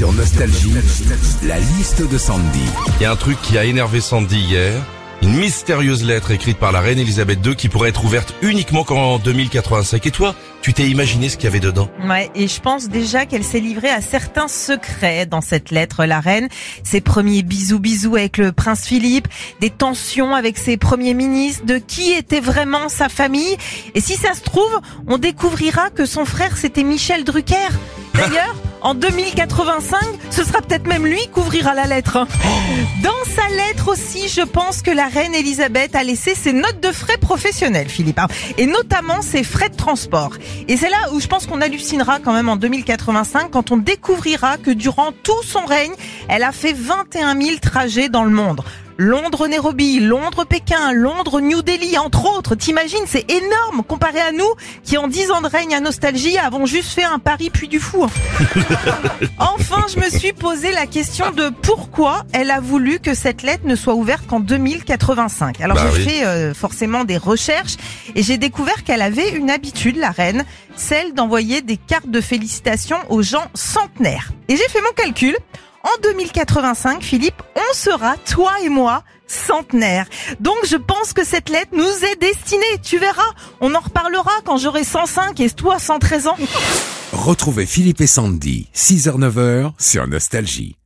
Sur Nostalgie, la liste de Sandy. Il y a un truc qui a énervé Sandy hier. Une mystérieuse lettre écrite par la reine Elisabeth II qui pourrait être ouverte uniquement qu'en 2085. Et toi, tu t'es imaginé ce qu'il y avait dedans? Ouais, et je pense déjà qu'elle s'est livrée à certains secrets dans cette lettre, la reine. Ses premiers bisous bisous avec le prince Philippe, des tensions avec ses premiers ministres, de qui était vraiment sa famille. Et si ça se trouve, on découvrira que son frère c'était Michel Drucker. D'ailleurs, en 2085, ce sera peut-être même lui qui ouvrira la lettre. Dans sa lettre aussi, je pense que la reine Elisabeth a laissé ses notes de frais professionnels, Philippe, hein, et notamment ses frais de transport. Et c'est là où je pense qu'on hallucinera quand même en 2085 quand on découvrira que durant tout son règne, elle a fait 21 000 trajets dans le monde. Londres-Nairobi, Londres-Pékin, Londres-New Delhi, entre autres. T'imagines, c'est énorme comparé à nous qui en 10 ans de règne à Nostalgie avons juste fait un pari puis du fou. Enfin, je me suis posé la question de pourquoi elle a voulu que cette lettre ne soit ouverte qu'en 2085. Alors Bah j'ai oui. fait euh, forcément des recherches et j'ai découvert qu'elle avait une habitude, la reine, celle d'envoyer des cartes de félicitations aux gens centenaires. Et j'ai fait mon calcul. En 2085, Philippe, on sera, toi et moi, centenaires. Donc je pense que cette lettre nous est destinée. Tu verras, on en reparlera quand j'aurai 105 et toi 113 ans. Retrouvez Philippe et Sandy, 6h-9h sur Nostalgie.